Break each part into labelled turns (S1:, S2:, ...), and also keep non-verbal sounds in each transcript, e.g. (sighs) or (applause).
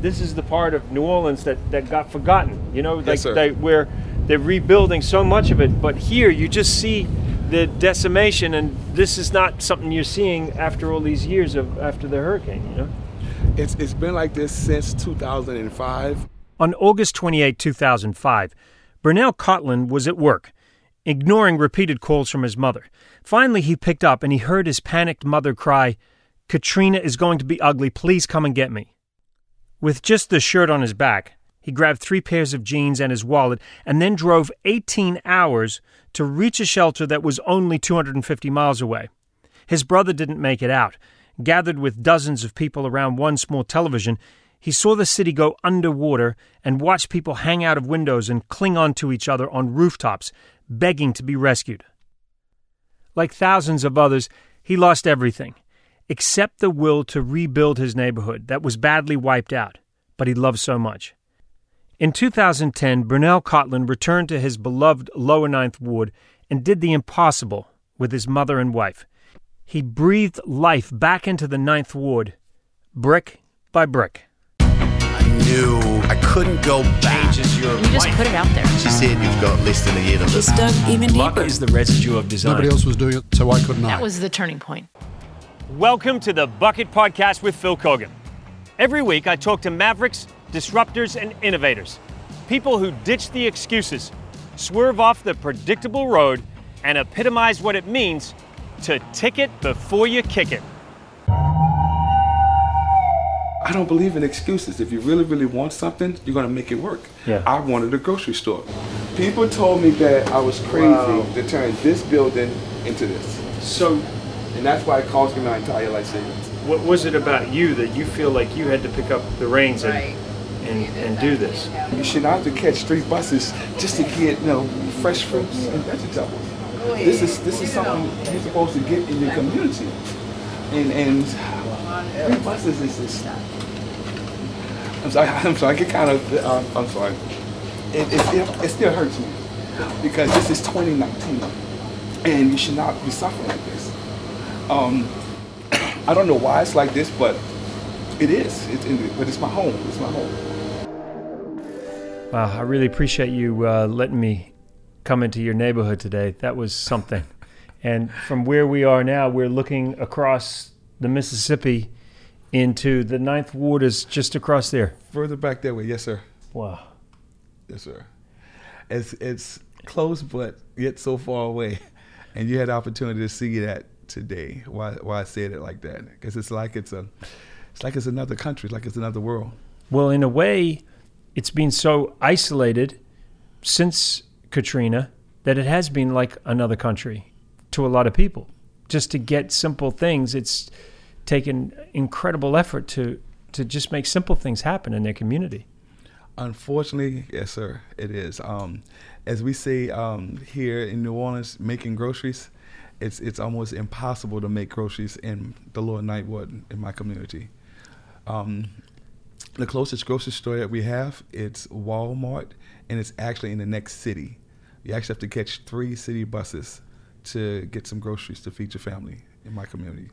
S1: this is the part of New Orleans that, that got forgotten. You know, like
S2: sir.
S1: they, where they're rebuilding so much of it, but here you just see the decimation, and this is not something you're seeing after all these years of after the hurricane. You know.
S2: It's, it's been like this since 2005.
S1: On August 28, 2005, Burnell Cotlon was at work, ignoring repeated calls from his mother. Finally, he picked up and he heard his panicked mother cry, Katrina is going to be ugly. Please come and get me. With just the shirt on his back, he grabbed three pairs of jeans and his wallet and then drove 18 hours to reach a shelter that was only 250 miles away. His brother didn't make it out. Gathered with dozens of people around one small television, he saw the city go underwater and watched people hang out of windows and cling on to each other on rooftops, begging to be rescued. Like thousands of others, he lost everything except the will to rebuild his neighborhood that was badly wiped out, but he loved so much. In 2010, Burnell Cotlon returned to his beloved Lower Ninth Ward and did the impossible with his mother and wife. He breathed life back into the Ninth Ward, brick by brick.
S3: I knew I couldn't go back.
S1: Changes your
S4: You just put it out there.
S3: She said you've got less than a year to live.
S4: Just dug even
S1: Luck
S4: deeper.
S1: is the residue of design.
S5: Nobody else was doing it, so why couldn't I?
S4: That was the turning point.
S1: Welcome to the Bucket Podcast with Phil Keoghan. Every week, I talk to mavericks, disruptors, and innovators. People who ditch the excuses, swerve off the predictable road, and epitomize what it means to tick it before you kick it.
S2: I don't believe in excuses. If you really, really want something, you're gonna make it work.
S1: Yeah.
S2: I wanted a grocery store. People told me that I was crazy
S1: Wow.
S2: to turn this building into this.
S1: So,
S2: And that's why it cost me my entire life savings.
S1: what was it about you that you feel like you had to pick up the reins and, and, and do this?
S2: You should not have to catch street buses just to get, you know, fresh fruits and vegetables. This is this is something you're supposed to get in your community. And and street buses is just I'm sorry, (laughs) I'm sorry, I get kind of uh, I'm sorry. It, it, it, it still hurts me because this is 2019 and you should not be suffering like this. Um, (coughs) I don't know why it's like this, but it is. It, it, but it's my home. It's my home.
S1: Wow, I really appreciate you uh, letting me come into your neighborhood today. That was something. (laughs) and from where we are now, we're looking across the Mississippi into the Ninth Ward is just across there.
S2: Further back that way, yes, sir.
S1: Wow.
S2: Yes, sir. It's it's close, but yet so far away, (laughs) and you had the opportunity to see that today. Why why I said it like that? Because it's like it's a, it's like it's another country, like it's another world.
S1: Well, in a way, it's been so isolated since Katrina that it has been like another country to a lot of people. Just to get simple things, it's taken incredible effort to to just make simple things happen in their community.
S2: Unfortunately, yes, sir, it is. Um, as we say um, here in New Orleans, making groceries, it's it's almost impossible to make groceries in the Lower Ward in my community. Um, the closest grocery store that we have, it's Walmart, and it's actually in the next city. You actually have to catch three city buses to get some groceries to feed your family in my community.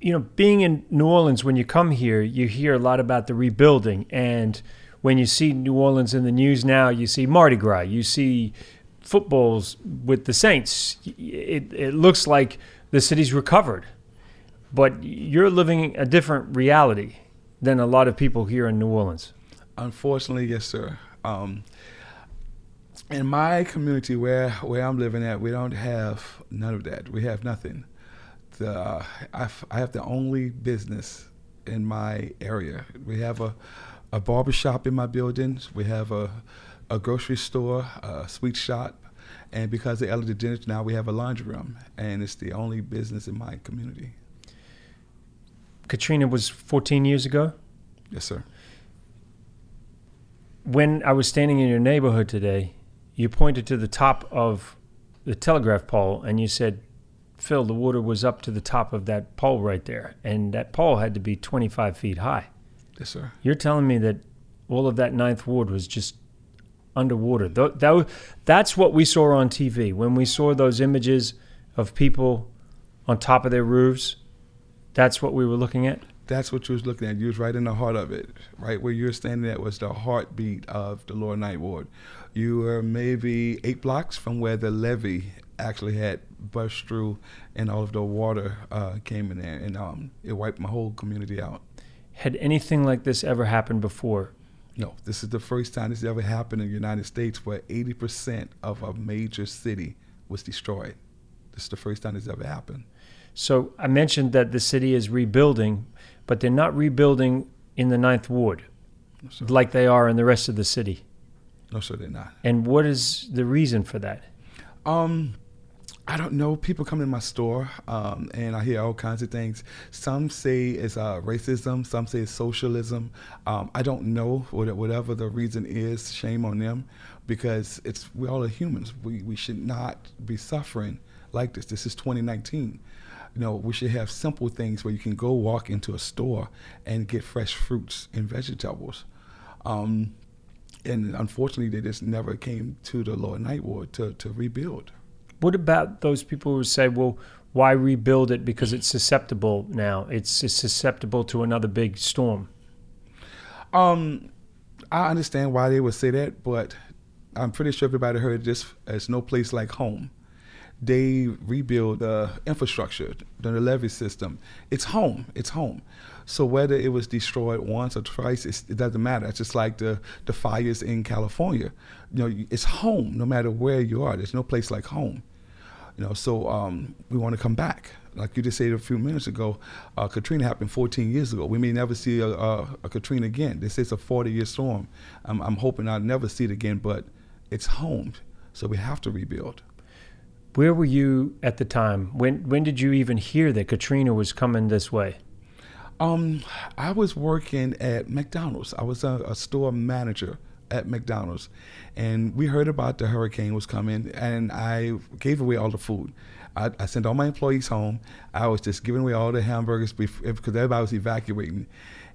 S1: you know, being in New Orleans, when you come here, you hear a lot about the rebuilding. And when you see New Orleans in the news now, you see Mardi Gras, you see footballs with the Saints. It, it looks like the city's recovered. But you're living a different reality than a lot of people here in New Orleans.
S2: Unfortunately, yes, sir. Um, in my community where where I'm living at, we don't have none of that. We have nothing. The uh, have the only business in my area. We have a a barber shop in my building. We have a a grocery store, a sweet shop, and because of Ellen DeGeneres, now we have a laundry room, and it's the only business in my community.
S1: Katrina was 14 years ago.
S2: Yes, sir.
S1: when I was standing in your neighborhood today, you pointed to the top of the telegraph pole and you said, Phil, the water was up to the top of that pole right there. And that pole had to be 25 feet high.
S2: Yes, sir.
S1: You're telling me that all of that ninth ward was just underwater. That, that's what we saw on TV. When we saw those images of people on top of their roofs, that's what we were looking at.
S2: That's what you was looking at. You was right in the heart of it. Right where you were standing at was the heartbeat of the Lower Ninth Ward. You were maybe eight blocks from where the levee actually had burst through, and all of the water uh, came in there, and um, it wiped my whole community out.
S1: Had anything like this ever happened before?
S2: No, this is the first time this ever happened in the United States where 80% of a major city was destroyed. This is the first time this ever happened.
S1: So I mentioned that the city is rebuilding, but they're not rebuilding in the Ninth Ward
S2: No,
S1: like they are in the rest of the city.
S2: No, sir, they're not.
S1: And what is the reason for that?
S2: Um, I don't know. People come in my store, um, and I hear all kinds of things. Some say it's uh, racism. Some say it's socialism. Um, I don't know what, whatever the reason is. Shame on them, because it's we all are humans. We we should not be suffering like this. This is 2019. You know, we should have simple things where you can go walk into a store and get fresh fruits and vegetables. Um, and unfortunately, they just never came to the Lower Ninth Ward to, to rebuild.
S1: What about those people who say, well, why rebuild it because it's susceptible now? It's, it's susceptible to another big storm.
S2: Um, I understand why they would say that, but I'm pretty sure everybody heard this as no place like home. They rebuild the infrastructure, the levee system. It's home. It's home. So whether it was destroyed once or twice, it's, it doesn't matter. It's just like the the fires in California. You know, it's home no matter where you are. There's no place like home. You know, so um, we want to come back. Like you just said a few minutes ago, uh, Katrina happened 14 years ago. We may never see a, a, a Katrina again. This is a 40-year storm. I'm, I'm hoping I'll never see it again, but it's home, so we have to rebuild.
S1: Where were you at the time? When when did you even hear that Katrina was coming this way?
S2: Um, I was working at McDonald's. I was a, a store manager at McDonald's, and we heard about the hurricane was coming, and I gave away all the food. I, I sent all my employees home. I was just giving away all the hamburgers bef- because everybody was evacuating.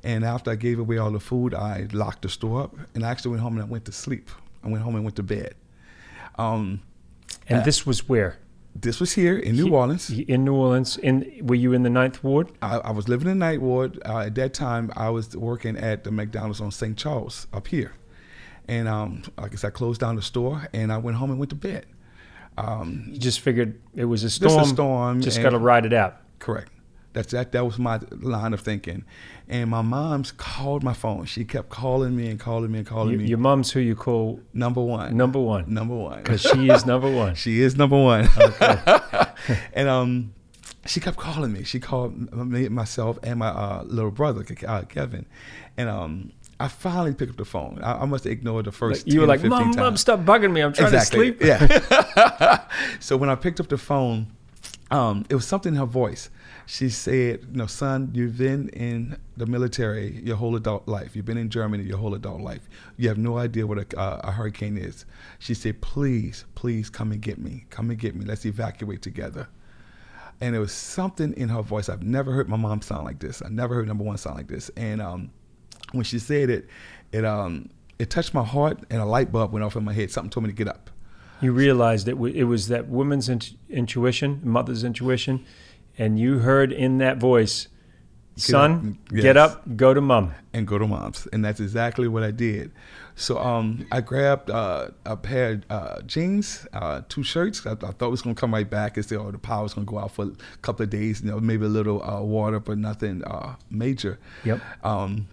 S2: And after I gave away all the food, I locked the store up, and I actually went home and I went to sleep. I went home and went to bed. Um,
S1: And
S2: Uh,
S1: this was where?
S2: this was here in New
S1: He-
S2: Orleans.
S1: In New Orleans. In were you in the Ninth Ward?
S2: I, I was living in Ninth Ward. Uh, at that time, I was working at the McDonald's on St. Charles up here. And um, like I said, I closed down the store and I went home and went to bed. Um,
S1: You just figured it was a
S2: Just
S1: storm.
S2: a storm,
S1: Just got to ride it out.
S2: correct. That's that. That was my line of thinking. And my mom's called my phone. She kept calling me and calling me and calling
S1: You,
S2: me.
S1: your mom's who you call
S2: number one.
S1: number one
S2: Number one.
S1: because she is number one. (laughs)
S2: She is number one. Okay. (laughs) and um, she kept calling me. She called me, myself, and my uh, little brother, uh, Kevin. And um, I finally picked up the phone. I, I must have ignored the first.
S1: you were like, "Mom,
S2: times.
S1: mom, stop bugging me. I'm trying
S2: exactly.
S1: to sleep."
S2: Yeah. (laughs) (laughs) so when I picked up the phone, um, it was something in her voice. She said, "You know, son, you've been in the military your whole adult life. You've been in Germany your whole adult life. You have no idea what a, uh, a hurricane is." She said, "Please, please come and get me. Come and get me. Let's evacuate together." And it was something in her voice. I've never heard my mom sound like this. I never heard number one sound like this. And um, when she said it, it um, it touched my heart, and a light bulb went off in my head. Something told me to get up.
S1: You realized it, w- it was that woman's int- intuition, mother's intuition, and you heard in that voice, "Son,
S2: Yes.
S1: get up, go to mom."
S2: and go to mom's. And that's exactly what I did. So um, I grabbed uh, a pair of uh, jeans, uh, two shirts. I, I thought it was going to come right back and say, oh, the power was going to go out for a couple of days, you know, maybe a little uh, water, but nothing uh, major.
S1: Yep.
S2: Um,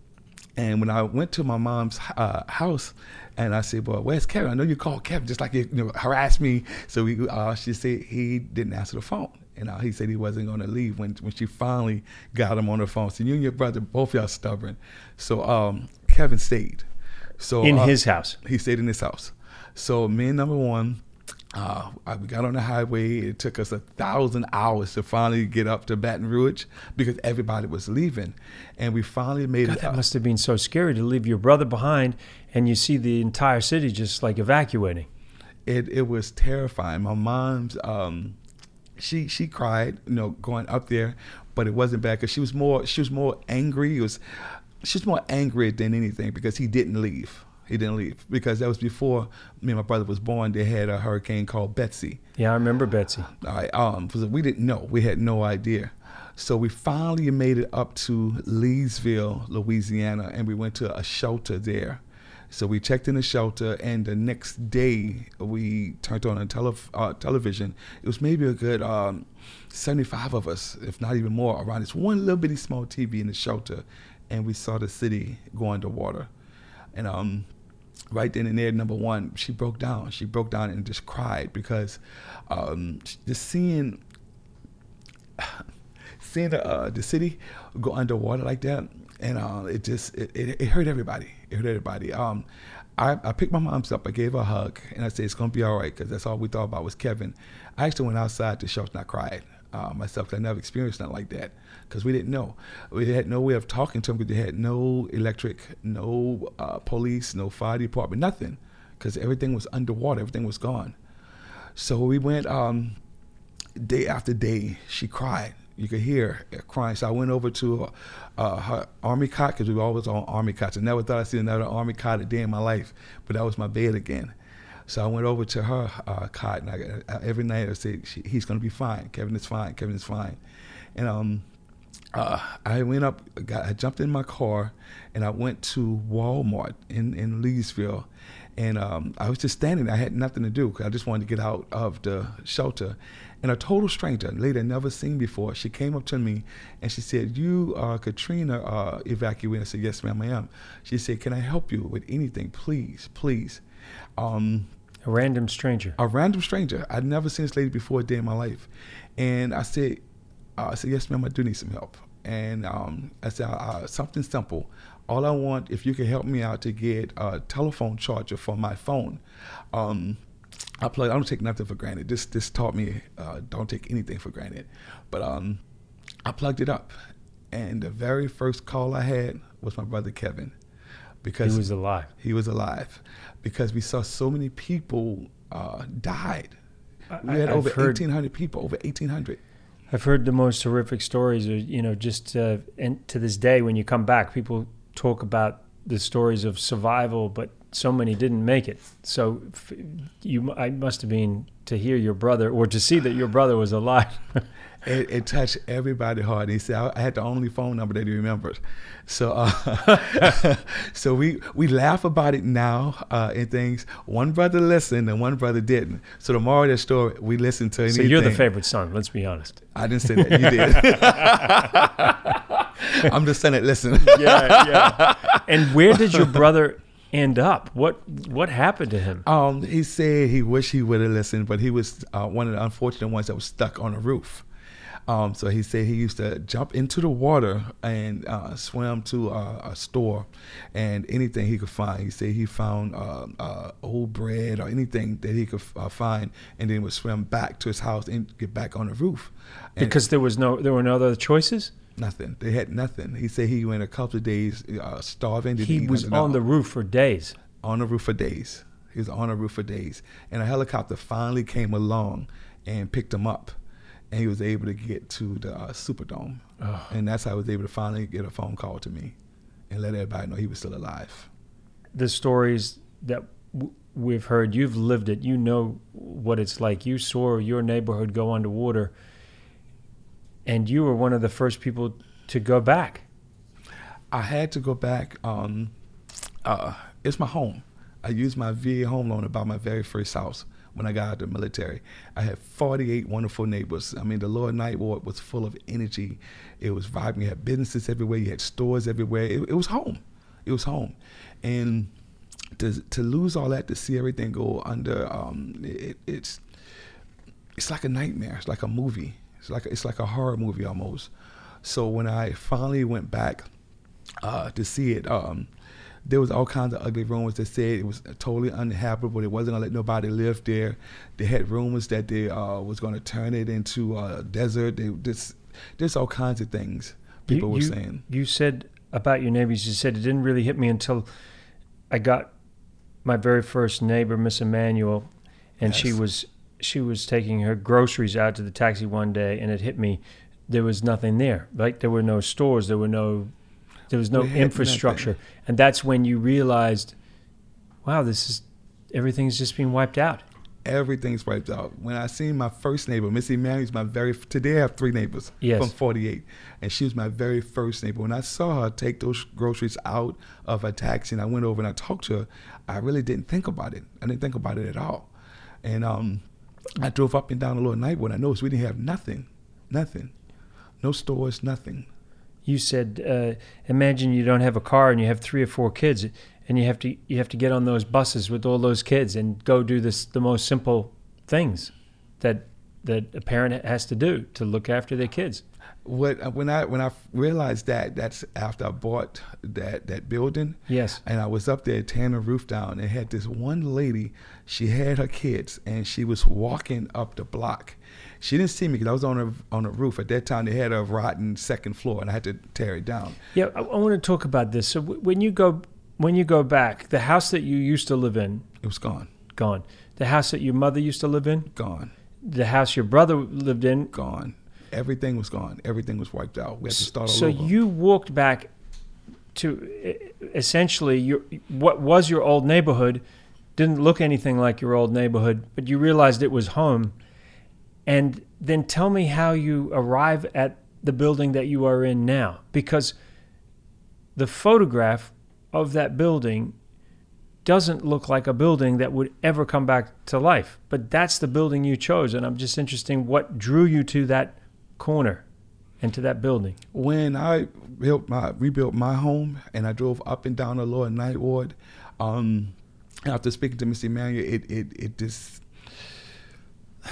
S2: and when I went to my mom's uh, house, and I said, "Well, where's Kevin? I know you called Kevin, just like you, you know, harassed me." So we, uh, she said he didn't answer the phone, and uh, he said he wasn't going to leave. When when she finally got him on the phone, so you and your brother, both y'all stubborn. So um, Kevin stayed. So
S1: In
S2: uh,
S1: his house.
S2: he stayed in his house. So me and number one, uh, we got on the highway. It took us a thousand hours to finally get up to Baton Rouge because everybody was leaving, and we finally made
S1: God,
S2: it.
S1: that
S2: up.
S1: must have been so scary to leave your brother behind, and you see the entire city just like evacuating.
S2: it it was terrifying. My mom's um, she she cried, you know, going up there, but it wasn't bad because she was more she was more angry. It was she was more angry than anything because he didn't leave. He didn't leave because that was before me and my brother was born. They had a hurricane called Betsy.
S1: Yeah, I remember Betsy.
S2: All right, um, we didn't know. We had no idea. So we finally made it up to Leesville, Louisiana, and we went to a shelter there. So we checked in the shelter, and the next day we turned on a tele- uh, television. It was maybe a good um, 75 of us, if not even more, around this one little bitty small TV in the shelter, and we saw the city go underwater. And um, right then and there, number one, she broke down. She broke down and just cried because um, just seeing (sighs) seeing the, uh, the city go underwater like that, and uh, it just it, it, it, hurt everybody. It hurt everybody. Um, I, I picked my mom's up. I gave her a hug, and I said it's gonna be all right because that's all we thought about was Kevin. I actually went outside to shelter and I cried uh, myself. I never experienced nothing like that because we didn't know. We had no way of talking to them because they had no electric, no uh, police, no fire department, nothing because everything was underwater. Everything was gone. So we went um, day after day. She cried. You could hear her crying. So I went over to uh, her army cot because we were always on army cots. I never thought I'd see another army cot a day in my life, but that was my bed again. So I went over to her uh, cot, and I, I, every night I said, "He's going to be fine. Kevin is fine. Kevin is fine." And um, uh, I went up, got, I jumped in my car, and I went to Walmart in in Leesville, and um, I was just standing. there. I had nothing to do. I just wanted to get out of the shelter, and a total stranger, a lady I'd never seen before, she came up to me and she said, "You are Katrina uh, evacuee." I said, "Yes, ma'am, I am." She said, "Can I help you with anything, please, please?"
S1: Um, a random stranger.
S2: A random stranger. I'd never seen this lady before a day in my life, and I said, uh, "I said, yes, ma'am, I do need some help." And um, I said, uh, "Something simple. All I want, if you can help me out to get a telephone charger for my phone." Um, I play. I don't take nothing for granted. This this taught me uh, don't take anything for granted. But um, I plugged it up, and the very first call I had was my brother Kevin,
S1: because he was alive.
S2: He was alive, because we saw so many people uh, died. We had I've over eighteen hundred people. Over eighteen hundred.
S1: I've heard the most horrific stories. You know, just uh, and to this day, when you come back, people talk about the stories of survival, but so many didn't make it. So you, I must have been to hear your brother or to see that your brother was alive. (laughs)
S2: it, it, touched everybody hard. He said I, I, had the only phone number that he remembered. So, uh, (laughs) so we we laugh about it now uh, and things. One brother listened and one brother didn't. So the moral of the story, we listened to anything.
S1: So you're the favorite son. Let's be honest.
S2: I didn't say that. You did. (laughs) I'm just saying it. Listen. (laughs)
S1: yeah, yeah. And where did your brother end up? What what happened to him?
S2: Um, he said he wished he would have listened, but he was uh, one of the unfortunate ones that was stuck on a roof. Um, so he said he used to jump into the water and uh, swim to a, a, store and anything he could find. He said he found uh, uh, old bread or anything that he could uh, find, and then would swim back to his house and get back on the roof.
S1: And because there was no, there were no other choices.
S2: Nothing. They had nothing. He said he went a couple of days uh, starving.
S1: He was on the roof for days.
S2: On the roof for days. He was on the roof for days. And a helicopter finally came along and picked him up. And he was able to get to the uh, Superdome. Oh. And that's how I was able to finally get a phone call to me and let everybody know he was still alive.
S1: The stories that w- we've heard, you've lived it. You know what it's like. You saw your neighborhood go underwater and you were one of the first people to go back.
S2: I had to go back. Um, uh, it's my home. I used my VA home loan to buy my very first house when I got out of the military. I had 48 wonderful neighbors. I mean, the Lower Ninth Ward was full of energy. It was vibrant. You had businesses everywhere. You had stores everywhere. It, it was home. It was home. And to to lose all that, to see everything go under, um, it, it's it's like a nightmare. It's like a movie. It's like it's like a horror movie almost. So when I finally went back uh, to see it, um, there was all kinds of ugly rumors that said it was totally uninhabitable. They wasn't gonna let nobody live there. They had rumors that they uh, was gonna turn it into a desert. They just there's all kinds of things people
S1: you,
S2: were
S1: you,
S2: saying.
S1: You said about your neighbors. You said it didn't really hit me until I got my very first neighbor, Miss Emanuel, and yes. she was she was taking her groceries out to the taxi one day, and it hit me. There was nothing there. Like there were no stores. There were no. There was no infrastructure, nothing. and that's when you realized, wow, this is everything's just being wiped out.
S2: Everything's wiped out. When I seen my first neighbor, Missy Mary's my very today I have three neighbors
S1: Yes.
S2: from 48, and she was my very first neighbor. When I saw her take those groceries out of a taxi, and I went over and I talked to her, I really didn't think about it. I didn't think about it at all. And um, I drove up and down the little night when I noticed we didn't have nothing, nothing, no stores, nothing.
S1: You said, uh, imagine you don't have a car and you have three or four kids, and you have to you have to get on those buses with all those kids and go do this the most simple things that that a parent has to do to look after their kids.
S2: What uh, when I when I realized that that's after I bought that that building.
S1: Yes.
S2: And I was up there tearing the roof down and had this one lady, she had her kids and she was walking up the block. She didn't see me because I was on a on a roof. At that time they had a rotten second floor and I had to tear it down.
S1: Yeah, I, I want to talk about this. So w- when you go when you go back, the house that you used to live in,
S2: It was gone.
S1: gone. The house that your mother used to live in,
S2: Gone.
S1: the house your brother lived in,
S2: Gone. Everything was gone. Everything was wiped out. We had to start all
S1: so
S2: over.
S1: you walked back to essentially your what was your old neighborhood didn't look anything like your old neighborhood, but you realized it was home. And then tell me how you arrive at the building that you are in now because the photograph of that building doesn't look like a building that would ever come back to life. But that's the building you chose and I'm just interested in what drew you to that corner into that building.
S2: when I built my rebuilt my home and I drove up and down the Lower Ninth Ward, um, after speaking to Mr. Emmanuel, it it it just (sighs)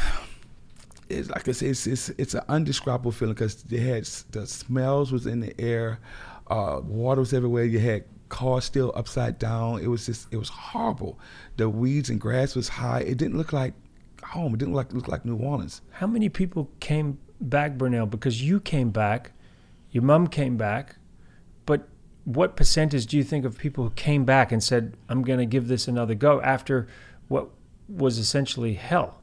S2: it's like I say, it's it's, it's an undescribable feeling because they had the smells was in the air, uh, water was everywhere. You had cars still upside down. It was just it was horrible. The weeds and grass was high. It didn't look like home. It didn't look look like New Orleans.
S1: How many people came back, Burnell? Because you came back, your mom came back, but what percentage do you think of people who came back and said, I'm going to give this another go after what was essentially hell?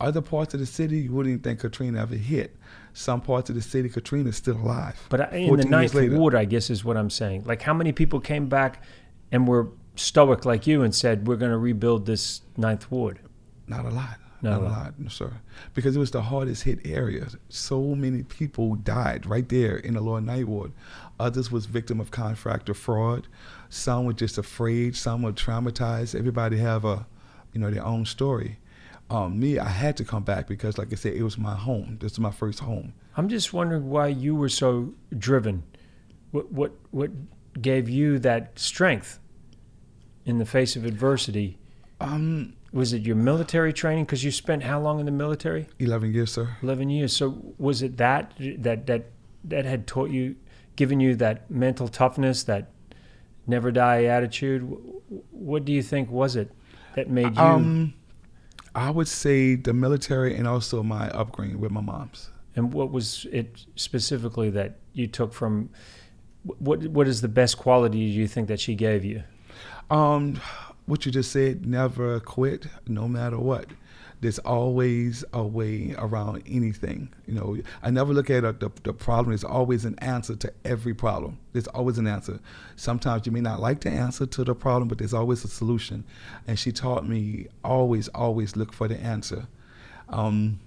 S2: Other parts of the city, you wouldn't even think Katrina ever hit. Some parts of the city, Katrina's still alive.
S1: But I- in the ninth ward, I guess is what I'm saying. Like, how many people came back and were stoic like you and said, We're going to rebuild this ninth ward?
S2: Not a lot.
S1: Not a lot.
S2: no, sir. Because it was the hardest hit area. So many people died right there in the Lower Ninth Ward. Others was victim of contractor fraud. Some were just afraid. Some were traumatized. Everybody have a, you know, their own story. Um, me, I had to come back because, like I said, it was my home. This is my first home.
S1: I'm just wondering why you were so driven. What what what gave you that strength in the face of adversity?
S2: Um,
S1: Was it your military training? Because you spent how long in the military?
S2: 11 years, sir.
S1: Eleven years. So was it that that that that had taught you, given you that mental toughness, that never die attitude? What do you think was it that made you?
S2: Um, I would say the military and also my upbringing with my mom's.
S1: And what was it specifically that you took from? What What is the best quality you think that she gave you?
S2: Um, what you just said, never quit, no matter what. There's always a way around anything. You know, I never look at a, the, the problem. There's always an answer to every problem. There's always an answer. Sometimes you may not like the answer to the problem, but there's always a solution. And she taught me always, always look for the answer. Um,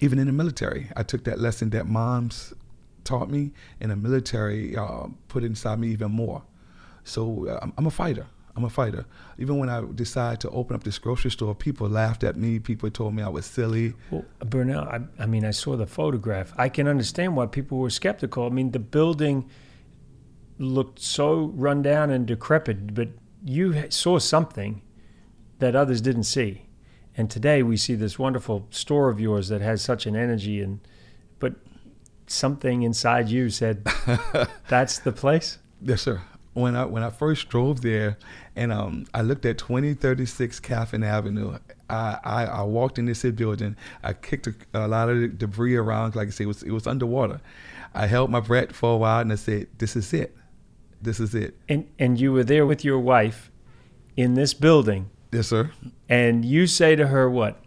S2: even in the military, I took that lesson that moms taught me, and the military uh, put inside me even more. So uh, I'm, I'm a fighter. I'm a fighter. Even when I decided to open up this grocery store, people laughed at me. People told me I was silly.
S1: Well, Burnell, I, I mean, I saw the photograph. I can understand why people were skeptical. I mean, the building looked so run down and decrepit, but you saw something that others didn't see. And today we see this wonderful store of yours that has such an energy, and but something inside you said, (laughs) "That's the place."
S2: Yes, sir. When I when I first drove there, and um, I looked at 2036 Caffin Avenue, I, I, I walked in this building. I kicked a, a lot of debris around. Like I said, it was it was underwater. I held my breath for a while, and I said, "This is it. This is it."
S1: And and you were there with your wife in this building,
S2: Yes, sir.
S1: and you say to her, "What?"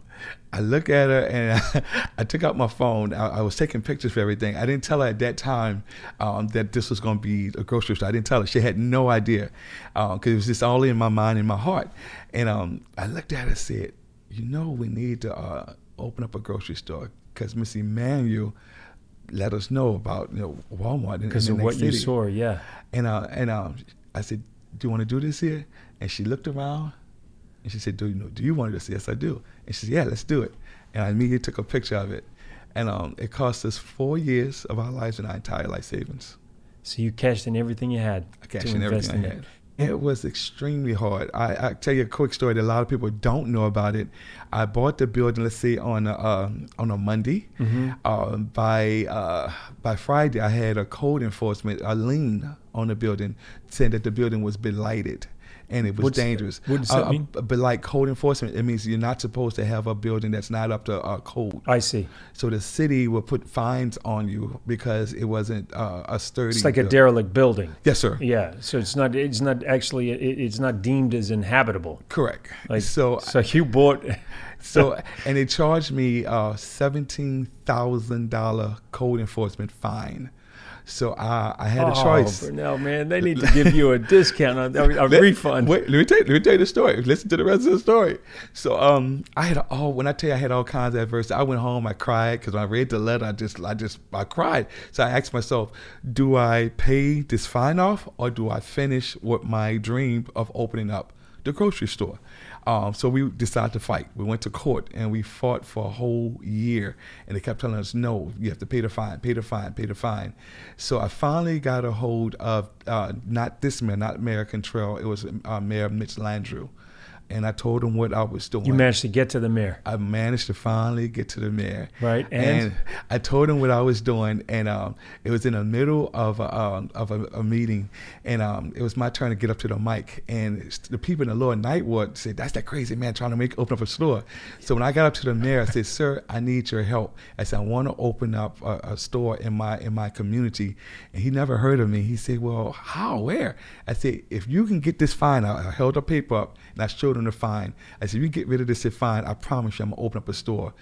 S2: I look at her and (laughs) I, took out my phone. I, I, was taking pictures for everything. I didn't tell her at that time um, that this was going to be a grocery store. I didn't tell her. She had no idea because it was just all in my mind and my heart. And um, I looked at her and said, you know, we need to uh, open up a grocery store because Miss Emanuel let us know about you know Walmart
S1: Because of what
S2: next
S1: you saw, yeah.
S2: And uh, and um, I said, "Do you want to do this here?" And she looked around, and she said, "Do you know? Do you want to do this?" Yes, I do. And she said, "Yeah, let's do it." And I immediately took a picture of it, and um, it cost us four years of our lives and our entire life savings.
S1: So you cashed in everything you had.
S2: I cashed in everything I had.
S1: it.
S2: It was extremely hard. I, I tell you a quick story that a lot of people don't know about it. I bought the building, let's say on a, um, on a Monday.
S1: Mm-hmm.
S2: Uh, by uh, by Friday, I had a code enforcement a lien on the building, saying that the building was belighted. And it was
S1: What's-
S2: dangerous.
S1: what does
S2: Uh,
S1: that
S2: uh,
S1: mean?
S2: But like code enforcement, it means you're not supposed to have a building that's not up to uh, code.
S1: I see.
S2: So the city will put fines on you because it wasn't uh, a sturdy.
S1: It's like a derelict building.
S2: Yes, sir.
S1: Yeah. So it's not. It's not actually. It, it's not deemed as inhabitable.
S2: Correct.
S1: Like
S2: so
S1: So you bought. (laughs)
S2: So, and they charged me a seventeen thousand dollar code enforcement fine. So I, I had a choice.
S1: oh. Burnell, man, they need to (laughs) give you a discount on a, a
S2: Let-
S1: refund.
S2: Wait, let me tell you, let me tell you the story. Listen to the rest of the story. So, um, I had all when I tell you I had all kinds of adversity. I went home, I cried because when I read the letter, I just, I just, I cried. So I asked myself, do I pay this fine off or do I finish with my dream of opening up the grocery store? Um, so we decided to fight. We went to court and we fought for a whole year. And they kept telling us, no, you have to pay the fine, pay the fine, pay the fine. So I finally got a hold of uh, not this mayor, not Mayor Cantrell. It was uh, Mayor Mitch Landrieu. And I told him what I was doing.
S1: You managed to get to the mayor,
S2: I managed to finally get to the mayor.
S1: right?
S2: And,
S1: And,
S2: I told him what I was doing, and um, it was in the middle of a, um, of a, a meeting, and um, it was my turn to get up to the mic, and the people in the lower Ninth Ward said, "That's that crazy man trying to make open up a store." So when I got up to the mayor, I said, "Sir, I need your help." I said, "I want to open up a, a store in my in my community," and he never heard of me. He said, "Well, how? Where?" I said, "If you can get this fine," I I held a paper up and I showed him the fine. I said, "If you get rid of this fine, I promise you, I'm gonna open up a store."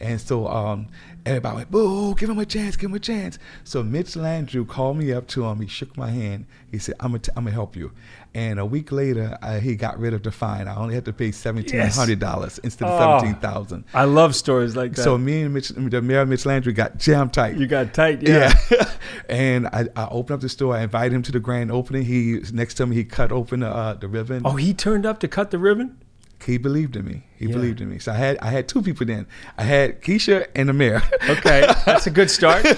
S2: And so um, everybody went, "Boo! Give him a chance! Give him a chance!" So Mitch Landrieu called me up to him. He shook my hand. He said, "I'm gonna, t- I'm gonna help you." And a week later, I, he got rid of the fine. I only had to pay seventeen hundred dollars instead of
S1: Oh.
S2: seventeen thousand.
S1: I love stories like that.
S2: So me and Mitch, the mayor Mitch Landrieu got jam tight.
S1: you got tight, yeah.
S2: Yeah. (laughs) and I, I opened up the store. I invited him to the grand opening. He next to me, he cut open the, uh, the ribbon.
S1: Oh, he turned up to cut the ribbon.
S2: He believed in me. He
S1: Yeah.
S2: believed in me. So I had I had two people then. I had Keisha and Amir.
S1: Okay, that's a good start. (laughs)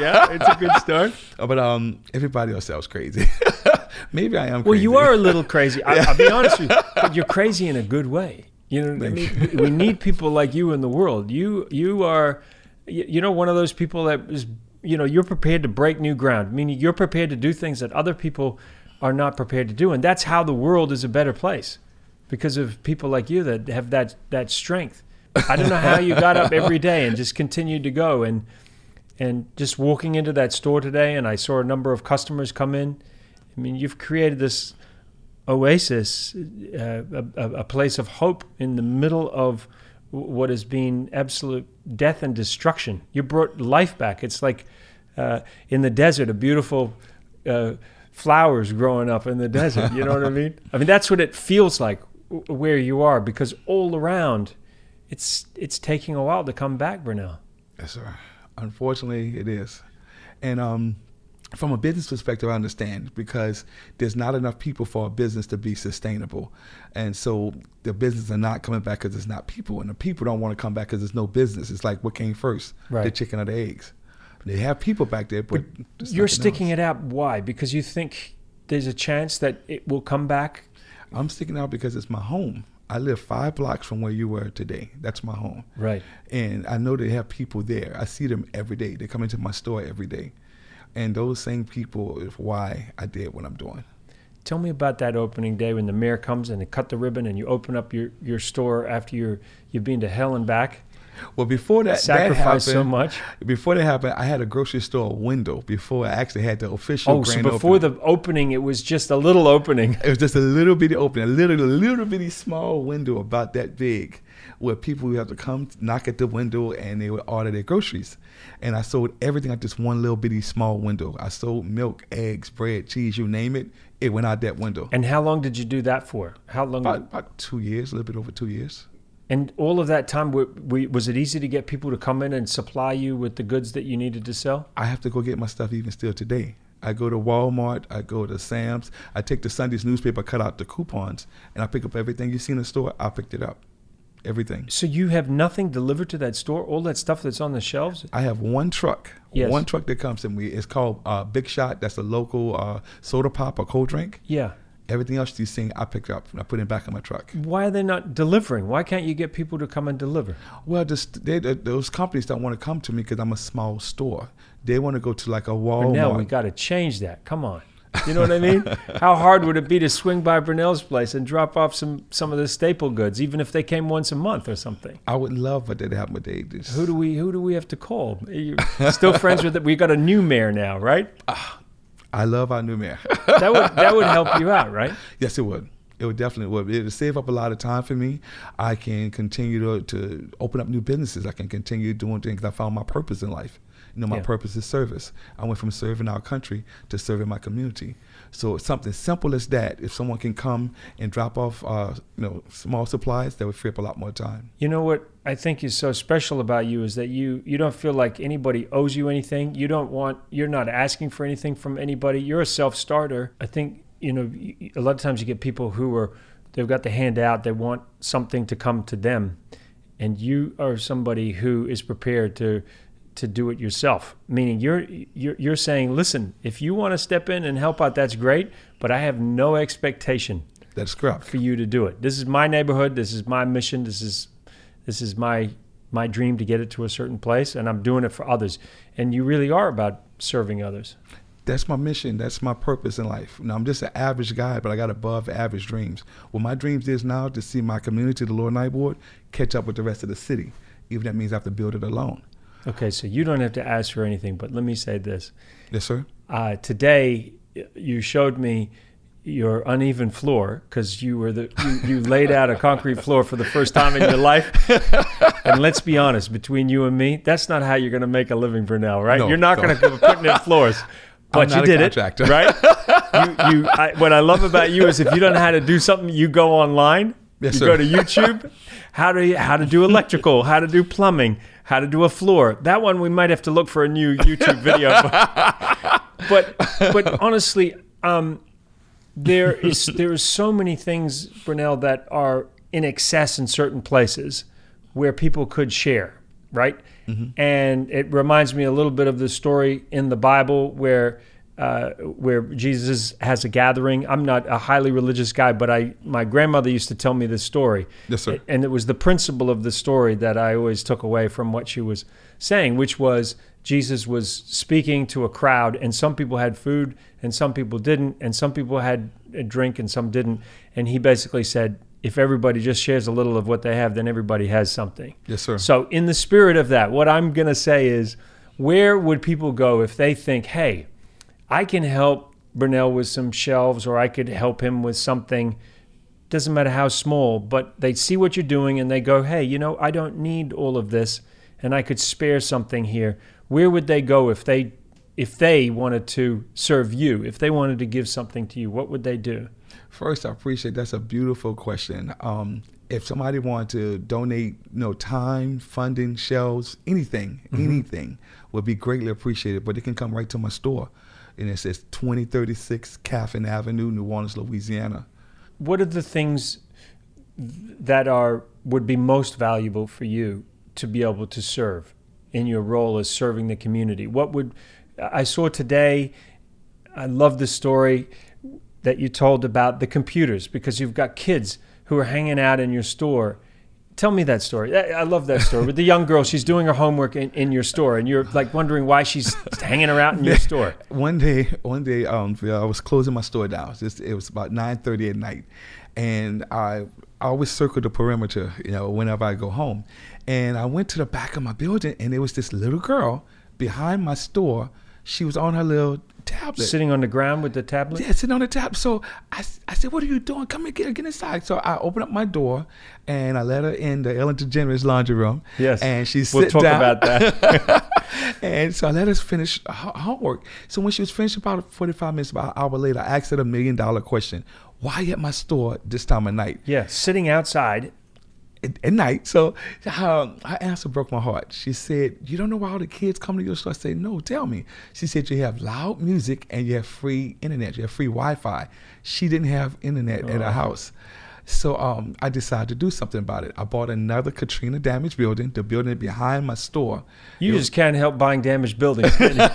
S1: Yeah, it's a good start.
S2: but um, everybody else was crazy. (laughs) Maybe I am. Crazy.
S1: Well,
S2: crazy.
S1: you are a little crazy. I, I'll be honest with you, (laughs) but you're crazy in a good way. You know what I mean? We need people like you in the world. You you are, you you know, one of those people that is, you know, you're prepared to break new ground. Meaning you're prepared to do things that other people are not prepared to do, and that's how the world is a better place, because of people like you that have that that strength. I don't know how you got up every day and just continued to go and and just walking into that store today, and I saw a number of customers come in. I mean, you've created this oasis, uh, a, a, place of hope in the middle of what has been absolute death and destruction. You brought life back. It's like uh, in the desert, a beautiful uh, flowers growing up in the desert. You know what I mean? (laughs) I mean, that's what it feels like where you are because all around, it's it's taking a while to come back, Burnell.
S2: Yes, sir. Unfortunately, it is. And um, from a business perspective, I understand because there's not enough people for a business to be sustainable. And so the business are not coming back because it's not people. And the people don't want to come back because there's no business. It's like what came first, the chicken or the eggs. They have people back there, but, there's
S1: You're sticking
S2: else.
S1: it out. Why? Because you think there's a chance that it will come back.
S2: I'm sticking out because it's my home. I live five blocks from where you were today. That's my home.
S1: Right.
S2: and I know they have people there. I see them every day. They come into my store every day, and those same people is why I did what I'm doing.
S1: Tell me about that opening day when the mayor comes and they cut the ribbon and you open up your, your store after you're you've been to hell and back.
S2: Well, before that, that
S1: Sacrificed
S2: happened,
S1: so much.
S2: Before that happened, I had a grocery store window before I actually had the official.
S1: Oh, so before
S2: opening.
S1: the opening, it was just a little opening.
S2: It was just a little bitty opening, a little, a little bitty small window about that big, where people would have to come knock at the window and they would order their groceries. And I sold everything at this one little bitty small window. I sold milk, eggs, bread, cheese, you name it. It went out that window.
S1: And how long did you do that for? How long?
S2: About, about two years, a little bit over two years.
S1: And all of that time, w- w- was it easy to get people to come in and supply you with the goods that you needed to sell?
S2: I have to go get my stuff even still today. I go to Walmart, I go to Sam's, I take the Sunday's newspaper, cut out the coupons, and I pick up everything you see in the store. I picked it up, everything.
S1: So you have nothing delivered to that store? All that stuff that's on the shelves?
S2: I have one truck,
S1: Yes.
S2: one truck that comes to me. It's called uh, Big Shot. That's a local uh, soda pop or cold drink.
S1: Yeah.
S2: Everything else you see, I picked up and I put it back in my truck.
S1: Why are they not delivering? Why can't you get people to come and deliver?
S2: Well, just they, those companies don't want to come to me because I'm a small store. They want to go to like a Walmart.
S1: Burnell, we got to change that. Come on. You know what I mean? (laughs) How hard would it be to swing by Burnell's place and drop off some some of the staple goods, even if they came once a month or something?
S2: I would love for that to happen, but they just
S1: Who do we who do we have to call? You're still friends with it? We got a new mayor now, right?
S2: Ah, I love our new mayor. (laughs)
S1: That would that would help you out, right?
S2: yes, it would. It would definitely would. It would save up a lot of time for me. I can continue to, to open up new businesses. I can continue doing things. I found my purpose in life. You know, my
S1: Yeah.
S2: purpose is service. I went from serving our country to serving my community. So something simple as that. If someone can come and drop off, uh, you know, small supplies, that would free up a lot more time.
S1: You know what I think is so special about you is that you you don't feel like anybody owes you anything. You don't want you're not asking for anything from anybody. You're a self-starter. I think you know a lot of times you get people who are they've got the hand out. They want something to come to them, and you are somebody who is prepared to to do it yourself. Meaning you're you're, you're saying, listen, if you want to step in and help out, that's great. But I have no expectation
S2: That's correct.
S1: for you to do it. This is my neighborhood. This is my mission. This is this is my my dream to get it to a certain place, and I'm doing it for others. And you really are about serving others.
S2: That's my mission. That's my purpose in life. Now I'm just an average guy, but I got above average dreams. What my dreams is now to see my community, the Lower Ninth Ward, catch up with the rest of the city. Even that means I have to build it alone.
S1: Okay, so you don't have to ask for anything, but let me say this:
S2: Yes, sir.
S1: uh, today you showed me your uneven floor because you were the you, you laid out a concrete floor for the first time in your life. (laughs) and let's be honest, between you and me, that's not how you're going to make a living for now, right?
S2: No,
S1: you're not
S2: no.
S1: going to be putting in floors. (laughs) But
S2: not
S1: you
S2: a
S1: did
S2: contractor.
S1: it, right? (laughs) You, you, I, what I love about you is if you don't know how to do something, you go online.
S2: Yes,
S1: you
S2: sir.
S1: go to YouTube. How to how to do electrical, how to do plumbing, how to do a floor. That one we might have to look for a new YouTube video. (laughs) but but honestly, um, there is there is so many things, Burnell, that are in excess in certain places where people could share, right? And it reminds me a little bit of the story in the Bible where uh, where Jesus has a gathering. I'm not a highly religious guy, but I my grandmother used to tell me this story.
S2: Yes, sir.
S1: And it was the principle of the story that I always took away from what she was saying, which was Jesus was speaking to a crowd, and some people had food, and some people didn't, and some people had a drink, and some didn't. And he basically said, if everybody just shares a little of what they have, then everybody has something.
S2: Yes, sir.
S1: So, in the spirit of that, what I'm going to say is, where would people go if they think, hey, I can help Burnell with some shelves, or I could help him with something? Doesn't matter how small, but they see what you're doing and they go, hey, you know, I don't need all of this, and I could spare something here. Where would they go if they if they wanted to serve you? If they wanted to give something to you, what would they do?
S2: First, I appreciate that's a beautiful question. Um, if somebody wanted to donate, you know, time, funding, shelves, anything, anything would be greatly appreciated. But it can come right to my store, and it says 2036 Caffin Avenue, New Orleans, Louisiana.
S1: what are the things that are would be most valuable for you to be able to serve in your role as serving the community what would i saw today i love the story that you told about the computers because you've got kids who are hanging out in your store tell me that story i I love that story with the young girl she's doing her homework in, in your store and you're like wondering why she's hanging around in your (laughs) store
S2: One day, one day, um, I was closing my store down. It's Just, it was about nine thirty at night, and I, I always circle the perimeter, you know, whenever I go home. And I went to the back of my building, and there was this little girl behind my store. She was on her little tablet.
S1: sitting on the ground with the tablet
S2: Yeah, sitting on the tap. So I, I said, "What are you doing? Come here, get, get inside." So I opened up my door and I let her in the Ellen DeGeneres laundry room.
S1: Yes.
S2: and she
S1: We'll
S2: sit
S1: talk
S2: down.
S1: about that. (laughs)
S2: and so I let us finish her homework. So when she was finished, about forty-five minutes, about an hour later, I asked her a million-dollar question: Why at my store this time of night?
S1: yeah sitting outside
S2: at, at night. So um, her answer broke my heart. She said, "You don't know why all the kids come to your store." I said, "No, tell me." She said, "You have loud music and you have free internet. You have free Wi-Fi." She didn't have internet at her house. So um, I decided to do something about it. I bought another Katrina damaged building, the building behind my store.
S1: You
S2: It
S1: just can't help buying damaged buildings can you? (laughs)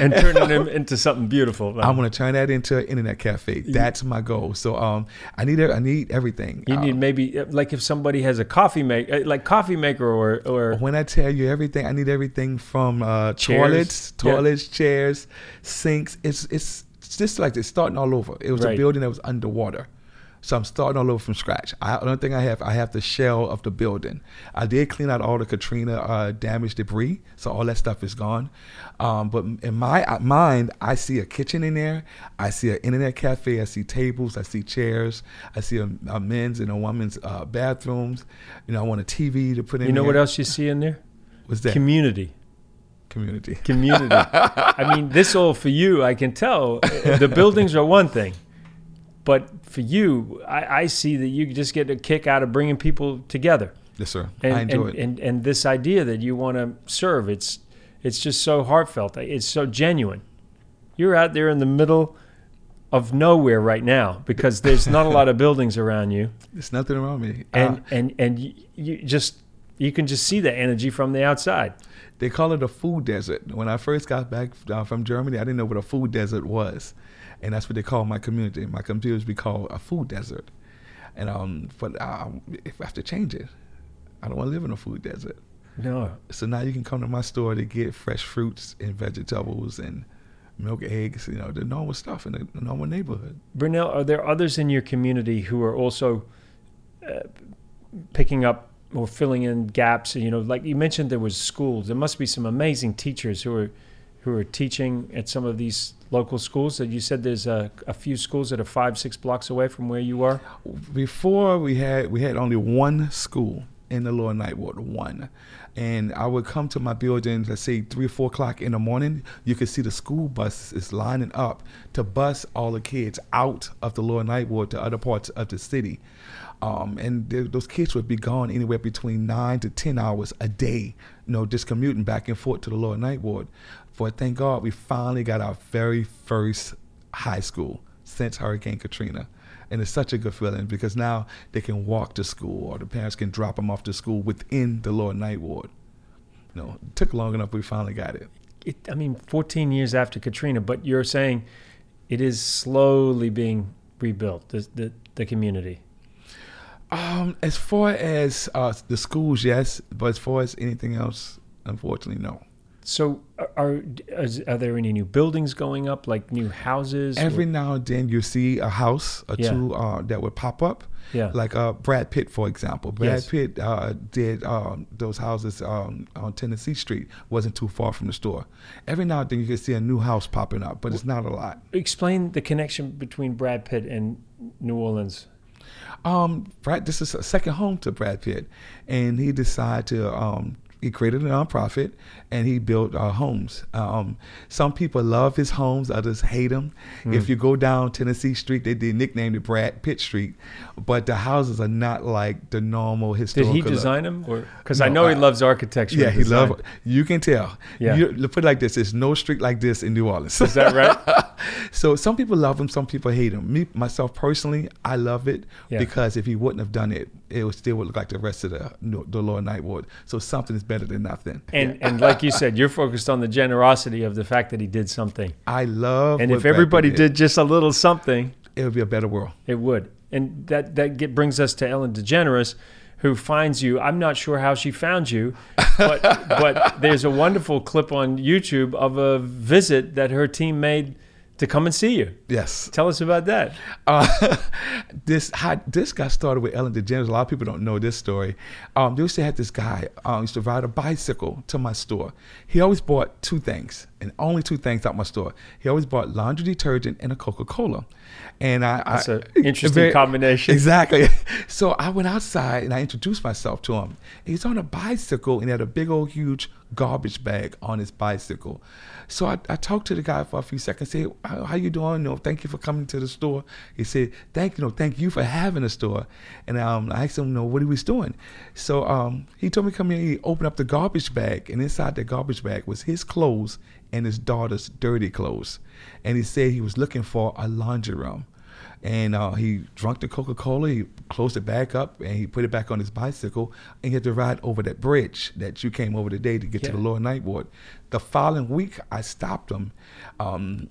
S1: and turning them into something beautiful.
S2: I'm gonna turn that into an internet cafe. That's my goal. So um, I need I need everything.
S1: You
S2: Uh,
S1: need maybe uh, like if somebody has a coffee make uh, like coffee maker or or
S2: when I tell you everything, I need everything from uh, toilets, toilets, chairs, sinks. It's it's it's just like it's starting all over. It was
S1: Right.
S2: a building that was underwater. So I'm starting all over from scratch. I the only thing I have, I have the shell of the building. I did clean out all the Katrina uh, damaged debris, so all that stuff is gone. Um, but in my uh, mind, I see a kitchen in there. I see an internet cafe. I see tables. I see chairs. I see a, a men's and a women's uh, bathrooms. You know, I want a TV to put in. There.
S1: You know
S2: there.
S1: what else you see in there?
S2: What's that?
S1: Community.
S2: Community. (laughs)
S1: Community. I mean, this all for you. I can tell. The buildings are one thing, but for you, I, I see that you just get a kick out of bringing people together.
S2: Yes, sir.
S1: and,
S2: I enjoy
S1: and,
S2: it.
S1: And, and this idea that you want to serve, it's it's just so heartfelt. It's so genuine. You're out there in the middle of nowhere right now because there's not a lot of buildings around you,
S2: There's nothing around me.
S1: and
S2: Uh,
S1: and and you, you just you can just see the energy from the outside.
S2: they call it a food desert. When I first got back uh, from Germany, I didn't know what a food desert was, and that's what they call my community. My community be called a food desert, and um, but um, if I have to change it, I don't want to live in a food desert.
S1: No,
S2: So now you can come to my store to get fresh fruits and vegetables and milk, eggs. You know the normal stuff in the, the normal neighborhood.
S1: Burnell, are there others in your community who are also uh, picking up or filling in gaps? You know, like you mentioned, there was schools. There must be some amazing teachers who are who are teaching at some of these local schools. That you said there's a, a few schools that are five, six blocks away from where you are.
S2: before we had we had only one school in the lower ninth ward one and i would come to my building let's say three or four o'clock in the morning you could see the school buses is lining up to bus all the kids out of the lower ninth ward to other parts of the city um, and th- those kids would be gone anywhere between nine to ten hours a day you know just commuting back and forth to the lower ninth ward but thank god we finally got our very first high school since hurricane katrina and it's such a good feeling because now they can walk to school or the parents can drop them off to school within the lower ninth ward. You know, it took long enough, we finally got it.
S1: It, I mean, 14 years after Katrina, but you're saying it is slowly being rebuilt. The the, the community.
S2: Um, as far as uh, the schools, yes, but as far as anything else, unfortunately, no.
S1: So, are are, there any new buildings going up, like new houses? or-
S2: Every now and then you see a house or
S1: Yeah.
S2: two uh, that would pop up.
S1: Yeah.
S2: Like uh, Brad Pitt, for example. Brad
S1: Yes.
S2: Pitt uh, did um, those houses um, on Tennessee Street, wasn't too far from the store. Every now and then you can see a new house popping up, but it's not a lot.
S1: Explain the connection between Brad Pitt and New Orleans.
S2: Um, Brad, this is a second home to Brad Pitt, and he decided to um, he created a nonprofit and he built uh, homes. Um, some people love his homes, others hate him.
S1: Hmm.
S2: If you go down Tennessee Street, they did nickname it Brad Pitt Street, but the houses are not like the normal
S1: Did he design them, because I
S2: No,
S1: know he
S2: I-
S1: loves architecture?
S2: Yeah, he
S1: design.
S2: love. You can tell.
S1: Yeah.
S2: You, put it like this: there's no street like this in New Orleans.
S1: Is that right? (laughs)
S2: so some people love him, some people hate him. Me myself personally, I love it
S1: Yeah.
S2: because if he wouldn't have done it, it would still would look like the rest of the the Lower Ninth Ward. So something is better than nothing.
S1: And and like you said, you're focused on the generosity of the fact that he did something.
S2: I love.
S1: And if
S2: Brad Pitt
S1: everybody did just a little something,
S2: it would be a better world.
S1: it would. And that that get, brings us to Ellen DeGeneres, who finds you. I'm not sure how she found you, but (laughs) but there's a wonderful clip on YouTube of a visit that her team made to come and see you.
S2: Yes.
S1: Tell us about that.
S2: Uh, (laughs) this how, this got started with Ellen DeGeneres. A lot of people don't know this story. Um, they used to have this guy um, used to ride a bicycle to my store. He always bought two things: and only two things out my store. He always bought laundry detergent and a Coca Cola, and I
S1: That's
S2: I,
S1: an interesting combination.
S2: Exactly. (laughs) So I went outside and I introduced myself to him. He's on a bicycle and he had a big old huge garbage bag on his bicycle. So I, I talked to the guy for a few seconds. Say, how, how you doing? No, thank you for coming to the store. He said, thank you, no, thank you for having a store. And um, I asked him, no, what he was doing. So um, he told me come here. He opened up the garbage bag, and inside the garbage bag was his clothes and his daughter's dirty clothes. And he said he was looking for a laundry room and uh, he drank the Coca Cola. He closed it back up and he put it back on his bicycle. And he had to ride over that bridge that you came over today to get to the lower ninth ward. The following week, I stopped him. Um,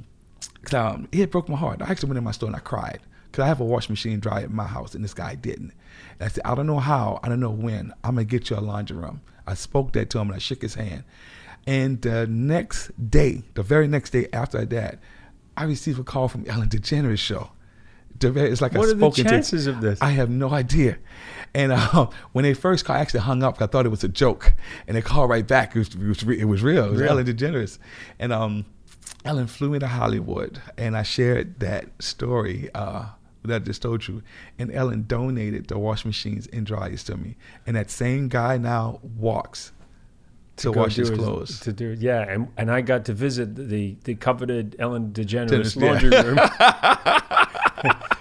S2: 'cause, um, he had broke my heart. I actually went in my store and I cried because I have a washing machine dryer at my house and this guy didn't. And I said, I don't know how, I don't know when. I'm gonna get you a laundry room. I spoke that to him and I shook his hand. And the next day, the very next day after that, I received a call from Ellen DeGeneres show. The It's like
S1: What
S2: I
S1: are the
S2: spoken to-
S1: chances of this?
S2: I have no idea. And uh, (laughs) when they first called, I actually hung up. I thought it was a joke, and they called right back. It was, it was, it was real. It was
S1: Real.
S2: Ellen DeGeneres, and um, Ellen flew me to Hollywood, and I shared that story uh, that I just told you. And Ellen donated the washing machines and dryers to me. And that same guy now walks to,
S1: go
S2: wash his clothes.
S1: To do yeah, and and I got to visit the the coveted Ellen DeGeneres
S2: Dennis, yeah.
S1: laundry room.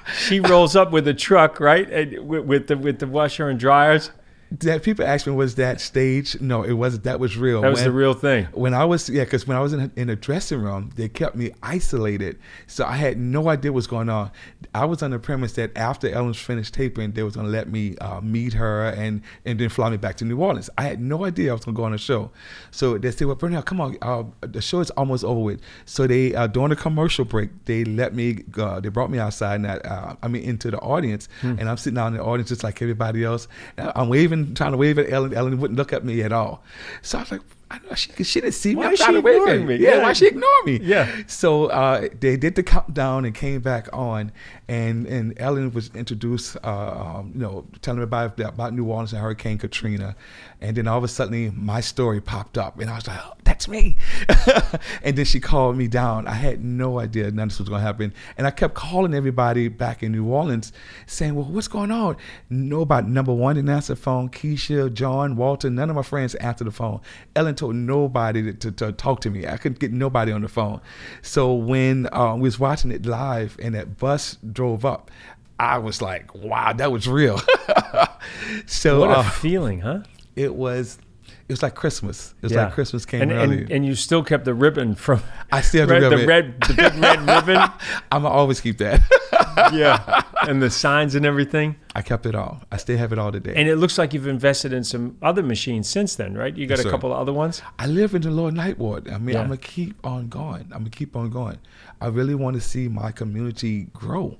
S1: (laughs) she rolls up with a truck, right, and with, with the with the washer and dryers.
S2: That people ask me, was that stage? No, it wasn't. That was real.
S1: That was
S2: When-
S1: the real thing.
S2: when I was yeah, because when I was in in a dressing room, they kept me isolated, so I had no idea what's going on. I was on the premise that after Ellen's finished taping, they was gonna let me uh, meet her and and then fly me back to New Orleans. I had no idea I was gonna go on a show, so they said, "Well, Burnell, come on, uh, the show is almost over with." So they uh, during the commercial break, they let me go. They brought me outside, and I, uh, I mean into the audience, and I'm sitting out in the audience just like everybody else. And I'm waving, trying to wave at Ellen. Ellen wouldn't look at me at all. So I was like. I know she, she didn't see me.
S1: Why
S2: I'm
S1: is
S2: trying
S1: she
S2: to wave at
S1: me?
S2: Yeah,
S1: Yeah.
S2: why she ignore me?
S1: Yeah.
S2: So uh, they did the countdown and came back on, and and Ellen was introduced, uh, um, you know, telling me about about New Orleans and Hurricane Katrina, and then all of a sudden my story popped up, and I was like, oh, that's me. (laughs) and then she called me down. I had no idea none of this was going to happen, and I kept calling everybody back in New Orleans, saying, well, what's going on? Nobody. Number one didn't answer the phone. Keisha, John, Walter, none of my friends answered the phone. Ellen told nobody to, to, to talk to me. I couldn't get nobody on the phone. So when uh, we was watching it live and that bus drove up, I was like, wow, that was real. (laughs) so
S1: What a
S2: uh,
S1: feeling, huh?
S2: It was it was like Christmas. It was
S1: Yeah.
S2: like Christmas came
S1: and,
S2: early.
S1: and and you still kept the ribbon from. (laughs)
S2: I still have the
S1: red, the
S2: ribbon.
S1: red, the big red (laughs) ribbon.
S2: I'm gonna always keep that. (laughs)
S1: Yeah, and the signs and everything.
S2: I kept it all. I still have it all today.
S1: And it looks like you've invested in some other machines since then, right? You got
S2: Yes,
S1: a
S2: sir.
S1: couple of other ones.
S2: I live in the Lower Ninth Ward. I mean,
S1: Yeah.
S2: I'm gonna keep on going. I'm gonna keep on going. I really want to see my community grow.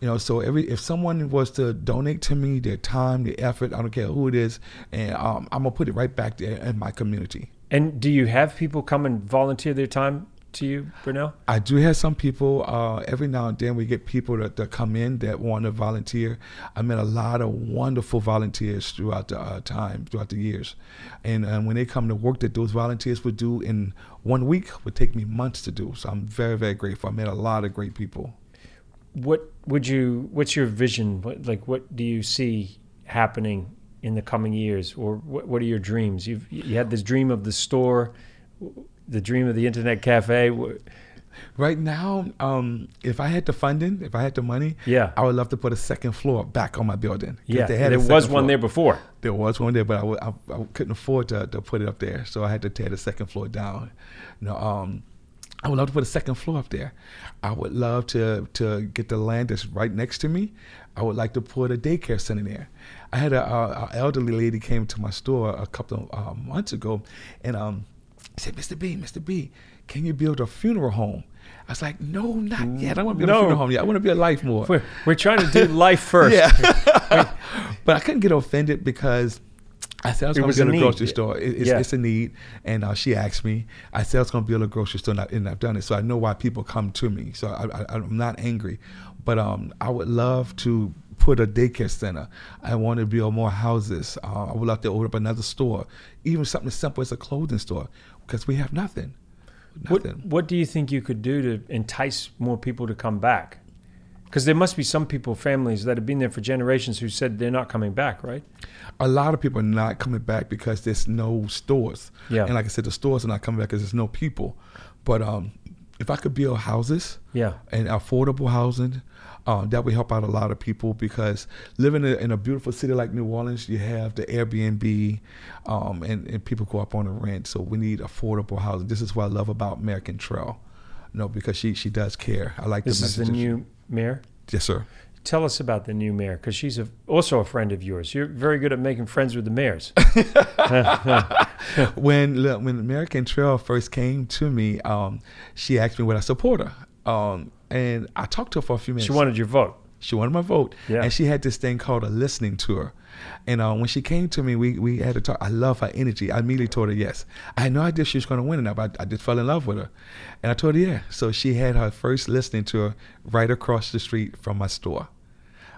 S2: You know, so every if someone was to donate to me their time, their effort, I don't care who it is, and um, I'm gonna put it right back there in my community.
S1: And do you have people come and volunteer their time to you, Burnell?
S2: I do have some people. Uh, every now and then we get people that, that come in that want to volunteer. I met a lot of wonderful volunteers throughout the uh, time, throughout the years, and um, when they come to work, that those volunteers would do in one week would take me months to do. So I'm very, very grateful. I met a lot of great people.
S1: What would you? What's your vision? What, like, what do you see happening in the coming years, or what, what are your dreams? You've you had this dream of the store, the dream of the internet cafe.
S2: Right now, um, if I had the funding, if I had the money,
S1: Yeah.
S2: I would love to put a second floor back on my building.
S1: Yeah,
S2: they had a
S1: there was one
S2: floor.
S1: there before.
S2: There was one there, but I, w- I- I couldn't afford to, to put it up there, so I had to tear the second floor down. You know, um, I would love to put a second floor up there. I would love to to get the land that's right next to me. I would like to put a daycare center there. I had a, a, a elderly lady came to my store a couple of uh, months ago, and um, said, "Mr. B, Mr. B, can you build a funeral home?" I was like, "No, not yet. I want to build
S1: No.
S2: a funeral home yet. I want to be a life more."
S1: We're, we're trying to do life (laughs) first. (laughs)
S2: Yeah. but I couldn't get offended because I said I was going
S1: was
S2: to
S1: a
S2: build a
S1: need.
S2: grocery store. It- it's,
S1: Yeah.
S2: it's a need. And uh, she asked me, I said I was going to build a grocery store, and, I, and I've done it. So I know why people come to me. So I, I, I'm not angry. But um, I would love to put a daycare center. I want to build more houses. Uh, I would love to open up another store, even something as simple as a clothing store, because we have nothing.
S1: What
S2: Nothing.
S1: What do you think you could do to entice more people to come back? Because there must be some people, families that have been there for generations, who said they're not coming back, right?
S2: a lot of people are not coming back because there's no stores.
S1: Yeah.
S2: And like I said, the stores are not coming back because there's no people. But um, if I could build houses
S1: Yeah.
S2: and affordable housing, uh, that would help out a lot of people because living in a, in a beautiful city like New Orleans, you have the Airbnb um, and, and people go up on the rent. So we need affordable housing. This is what I love about Mayor Cantrell. You know, because she, she does care. I like
S1: This
S2: the
S1: is the
S2: message.
S1: new mayor.
S2: Yes, sir.
S1: Tell us about the new mayor, because she's a, also a friend of yours. You're very good at making friends with the mayors. (laughs)
S2: when look, when Mayor Cantrell first came to me, um, she asked me would I support her, um, and I talked to her for a few minutes.
S1: she wanted your vote.
S2: She wanted my vote,
S1: Yeah.
S2: and she had this thing called a listening tour. And uh, when she came to me, we we had to talk. I love her energy. I immediately told her yes. I had no idea she was going to win but I, I just fell in love with her, and I told her yeah. So she had her first listening tour right across the street from my store,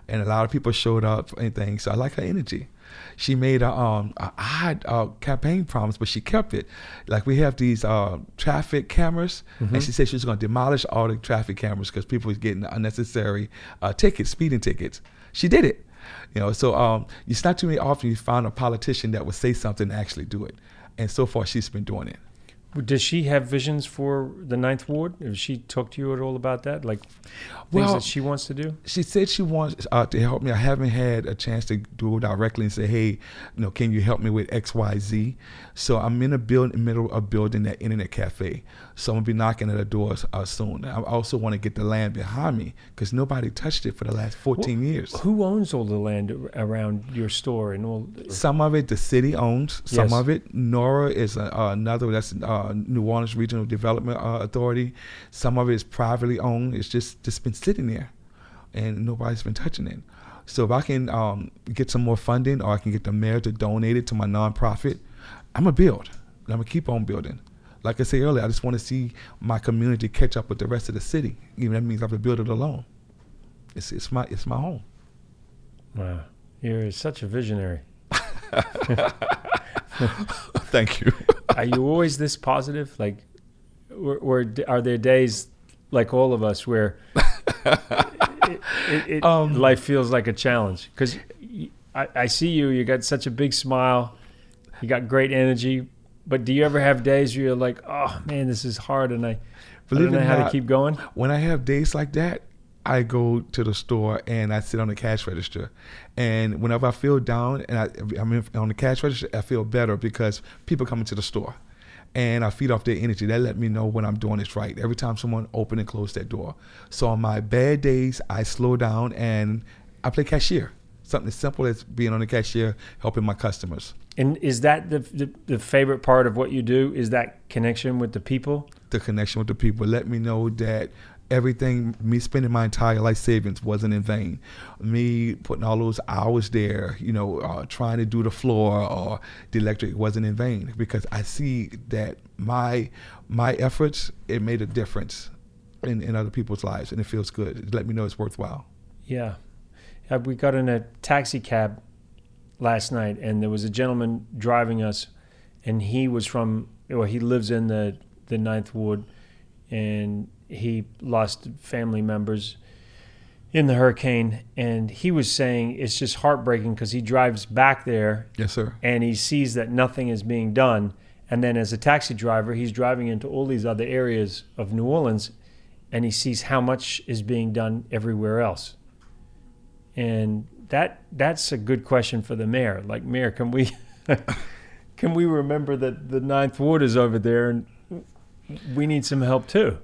S2: and a lot of people showed up and things. So I like her energy. She made a um a odd uh, campaign promise, but she kept it. Like we have these uh, traffic cameras, and she said she was going to demolish all the traffic cameras because people was getting unnecessary uh, tickets, speeding tickets. She did it. You know, so um, it's not too many often you find a politician that would say something and actually do it. And so far, she's been doing it.
S1: Does she have visions for the Ninth Ward? Has she talked to you at all about that? Like things
S2: Well-
S1: that she wants to do?
S2: she said she wants uh, to help me. I haven't had a chance to do it directly and say, "Hey, you know, can you help me with X, Y, Z?" So I'm in a building, middle of building that internet cafe. So I'm gonna be knocking at the doors uh, soon. I also want to get the land behind me because nobody touched it for the last 14 years.
S1: Who owns all the land around your store and all?
S2: Some of it the city owns. Some
S1: Yes.
S2: of it Nora is a, uh, another. That's uh, New Orleans Regional Development uh, Authority. Some of it is privately owned. It's just just been sitting there, and nobody's been touching it. So if I can um, get some more funding, or I can get the mayor to donate it to my nonprofit, I'm gonna build. I'm gonna keep on building. Like I said earlier, I just want to see my community catch up with the rest of the city. Even that means I have to build it alone. It's it's my it's my home.
S1: Wow, you're such a visionary. (laughs)
S2: Thank you. (laughs)
S1: Are you always this positive? Like, or, or are there days like all of us where it, it, it,
S2: Um,
S1: life feels like a challenge? Because I, I see you, you got such a big smile, you got great energy. But do you ever have days where you're like, oh man, this is hard, and I, I
S2: Believe
S1: don't know how to keep going?
S2: when I have days like that, I go to the store and I sit on the cash register. And whenever I feel down and I, I'm in, on the cash register, I feel better because people come into the store and I feed off their energy. That let me know when I'm doing this right. Every time someone open and close that door. So on my bad days, I slow down and I play cashier. Something as simple as being on the cashier, helping my customers.
S1: And is that the, the the favorite part of what you do? Is that connection with the people?
S2: the connection with the people. Let me know that everything, me spending my entire life savings wasn't in vain. Me putting all those hours there, you know, uh, trying to do the floor or the electric wasn't in vain because I see that my my efforts it made a difference in, in other people's lives and it feels good. It let me know it's worthwhile.
S1: Yeah. Uh, We got in a taxi cab last night, and there was a gentleman driving us, and he was from, well, he lives in the, the Ninth Ward, and he lost family members in the hurricane. And he was saying it's just heartbreaking because he drives back there
S2: Yes, sir.
S1: and he sees that nothing is being done. And then as a taxi driver, he's driving into all these other areas of New Orleans and he sees how much is being done everywhere else. And that that's a good question for the mayor. Like, mayor, can we (laughs) can we remember that the ninth ward is over there and we need some help too?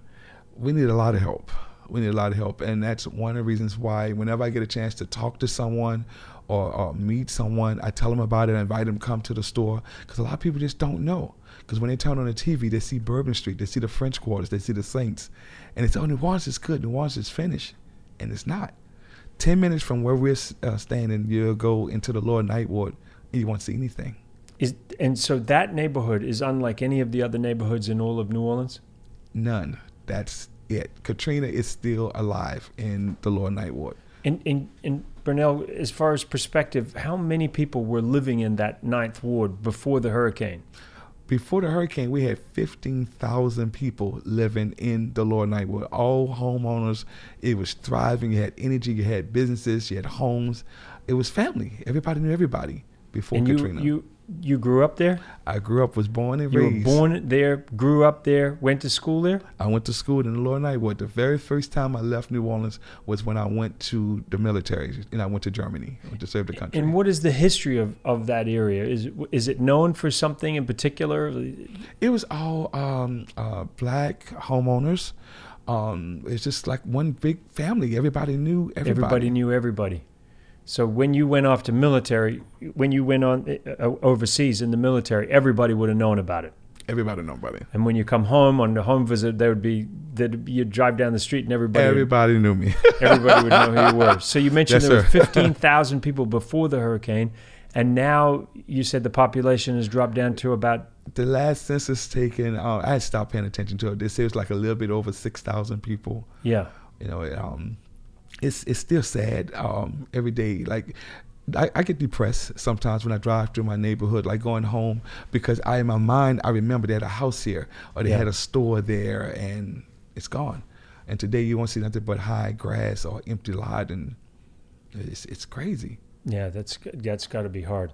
S2: we need a lot of help. We need a lot of help, and that's one of the reasons why whenever I get a chance to talk to someone or, or meet someone, I tell them about it. I invite them to come to the store because a lot of people just don't know. Because when they turn on the TV, they see Bourbon Street, they see the French Quarters, they see the Saints, and it's "Oh, New Orleans is good. New Orleans is finished," and it's not. Ten minutes from where we're uh, standing, you'll go into the Lower Ninth Ward, and you won't see anything.
S1: Is and so that neighborhood is unlike any of the other neighborhoods in all of New Orleans.
S2: None. That's it. Katrina is still alive in the Lower Ninth Ward.
S1: And and and Burnell, as far as perspective, how many people were living in that ninth ward before the hurricane?
S2: Before the hurricane, we had 15,000 people living in the Lower Ward. All homeowners. It was thriving. You had energy. You had businesses. You had homes. It was family. Everybody knew everybody before
S1: and
S2: Katrina.
S1: you you grew up there.
S2: I grew up, was born and
S1: You
S2: raised.
S1: were born there, grew up there, went to school there.
S2: I went to school in the Lower Ninth Ward. The very first time I left New Orleans was when I went to the military, and I went to Germany to serve the country.
S1: And what is the history of, of that area? Is it, is it known for something in particular?
S2: It was all um, uh, black homeowners. Um, it's just like one big family. Everybody knew everybody.
S1: Everybody knew everybody. So when you went off to military, when you went on uh, overseas in the military, everybody would have known about it.
S2: Everybody knew about it.
S1: And when you come home on the home visit, there would be that you'd drive down the street and everybody
S2: Everybody knew me. (laughs)
S1: everybody would know who you were. So you mentioned
S2: Yes,
S1: there were 15,000 people before the hurricane, and now you said the population has dropped down to about
S2: the last census taken, uh, I stopped paying attention to it. They say it was like a little bit over six thousand people.
S1: yeah.
S2: You know, um, it's it's still sad um, every day. Like I, I get depressed sometimes when I drive through my neighborhood, like going home, because I in my mind I remember they had a house here or they
S1: Yeah.
S2: had a store there, and it's gone. And today you won't see nothing but high grass or empty lot, and it's it's crazy.
S1: Yeah, that's that's got to be hard.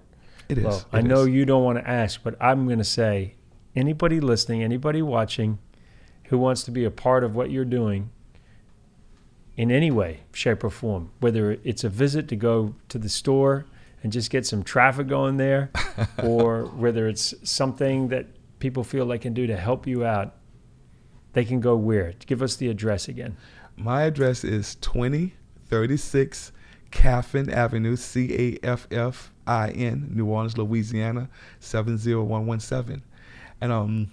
S2: It is.
S1: Well, I
S2: It
S1: know
S2: is.
S1: you don't want to ask, but I'm going to say anybody listening, anybody watching who wants to be a part of what you're doing in any way, shape, or form, whether it's a visit to go to the store and just get some traffic going there, (laughs) or whether it's something that people feel they can do to help you out, they can go where? Give us the address again.
S2: My address is 2036 Caffin Avenue, C A F F I N, New Orleans, Louisiana, 70117. And um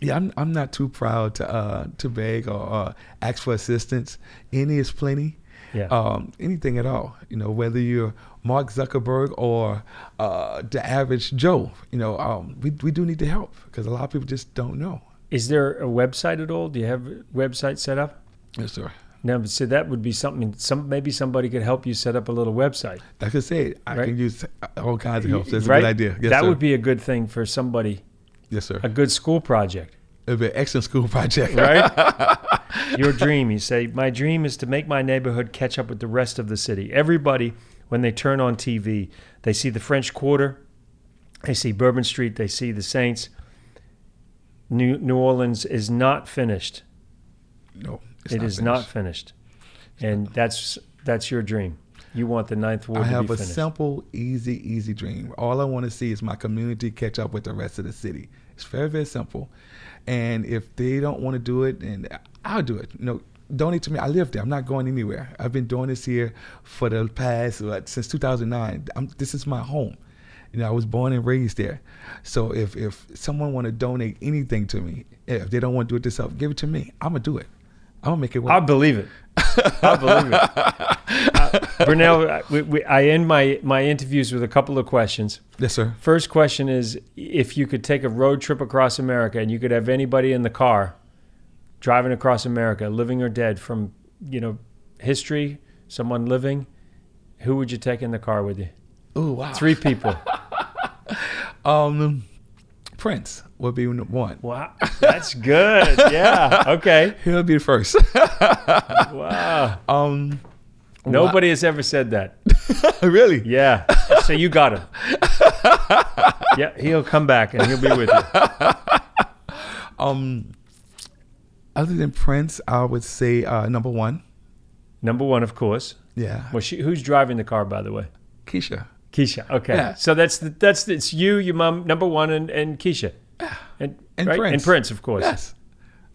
S2: yeah, I'm I'm not too proud to uh to beg or uh, ask for assistance. Any is plenty.
S1: Yeah.
S2: Um, anything at all. You know, whether you're Mark Zuckerberg or uh, the average Joe, you know, um, we we do need the help because a lot of people just don't know.
S1: Is there a website at all? Do you have a website set up?
S2: Yes, sir.
S1: Now, see, that would be something. Some maybe somebody could help you set up a little website.
S2: Like I said, I
S1: Right.
S2: can use all kinds of help. That's
S1: right?
S2: a good idea. Yes,
S1: that
S2: sir.
S1: would be a good thing for somebody,
S2: yes, sir.
S1: a good school project,
S2: It'd be an excellent school project.
S1: right? (laughs) Your dream. You say, my dream is to make my neighborhood catch up with the rest of the city. Everybody, when they turn on TV, they see the French Quarter, they see Bourbon Street, they see the Saints. New New Orleans is not finished.
S2: no, it's
S1: It is not
S2: finished.
S1: finished, and that's that's your dream. You want the ninth ward
S2: I
S1: to
S2: have
S1: be
S2: a
S1: finished.
S2: simple, easy, easy dream. All I want to see is my community catch up with the rest of the city. It's very, very simple. And if they don't want to do it, then I'll do it. You know, donate to me. I live there. I'm not going anywhere. I've been doing this here for the past since 2009. I'm, this is my home. You know, I was born and raised there. So if if someone want to donate anything to me, if they don't want to do it themselves, give it to me. I'm gonna do it. I'm gonna make it work.
S1: I believe it. (laughs) I believe it. Uh, Burnell, I- we, we, I end my, my interviews with a couple of questions.
S2: yes, sir.
S1: First question is if you could take a road trip across America and you could have anybody in the car driving across America, living or dead, from you know history, someone living, who would you take in the car with you?
S2: Oh wow.
S1: Three people. (laughs)
S2: Um, Prince would be one.
S1: Wow, that's good. Yeah. (laughs) Okay.
S2: He'll be the first.
S1: Wow.
S2: um,
S1: Nobody has ever said that. (laughs)
S2: really?
S1: Yeah. So you got him. (laughs) Yeah, he'll come back and he'll be with you.
S2: Um, other than Prince, I would say uh, number one.
S1: Number one, of course.
S2: Yeah,
S1: Well, she, who's driving the car, by the way?
S2: Keisha.
S1: Keisha. Okay.
S2: Yeah.
S1: So that's the, that's the, it's you, your mom, number one, and, and Keisha. And,
S2: And
S1: right?
S2: Prince.
S1: And Prince, of course.
S2: Yes,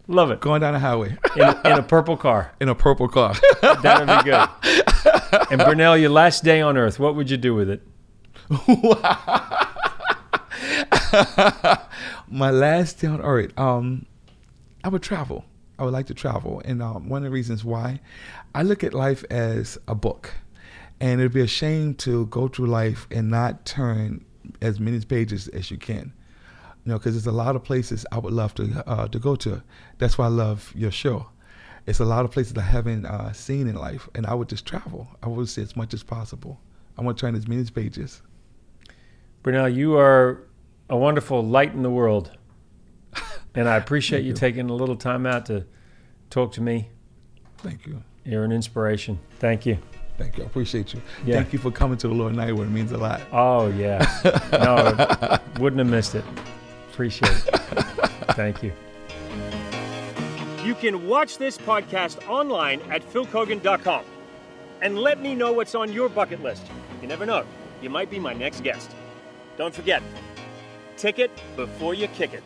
S1: Love it.
S2: going down the highway
S1: In, in a purple car. (laughs)
S2: in a purple car. (laughs)
S1: That'd be good. And Burnell, your last day on Earth, what would you do with it? (laughs)
S2: My last day on earth, um, I would travel. I would like to travel, and um, one of the reasons why, I look at life as a book, and it'd be a shame to go through life and not turn as many pages as you can. You know, because there's a lot of places I would love to uh, to go to. That's why I love your show. It's a lot of places I haven't uh, seen in life, and I would just travel. I would see as much as possible. I want to turn as many pages.
S1: Burnell, you are a wonderful light in the world. (laughs) And I appreciate you taking a little time out to talk to me.
S2: Thank you.
S1: You're an inspiration. Thank you.
S2: Thank you. I appreciate you.
S1: Yeah.
S2: Thank you for coming to the Lower Ninth Ward it means a lot.
S1: Oh, yeah. (laughs) No, wouldn't have missed it. Appreciate it. Thank you. You can watch this podcast online at philkeoghan.com and let me know what's on your bucket list. You never know, you might be my next guest. Don't forget, ticket before you kick it.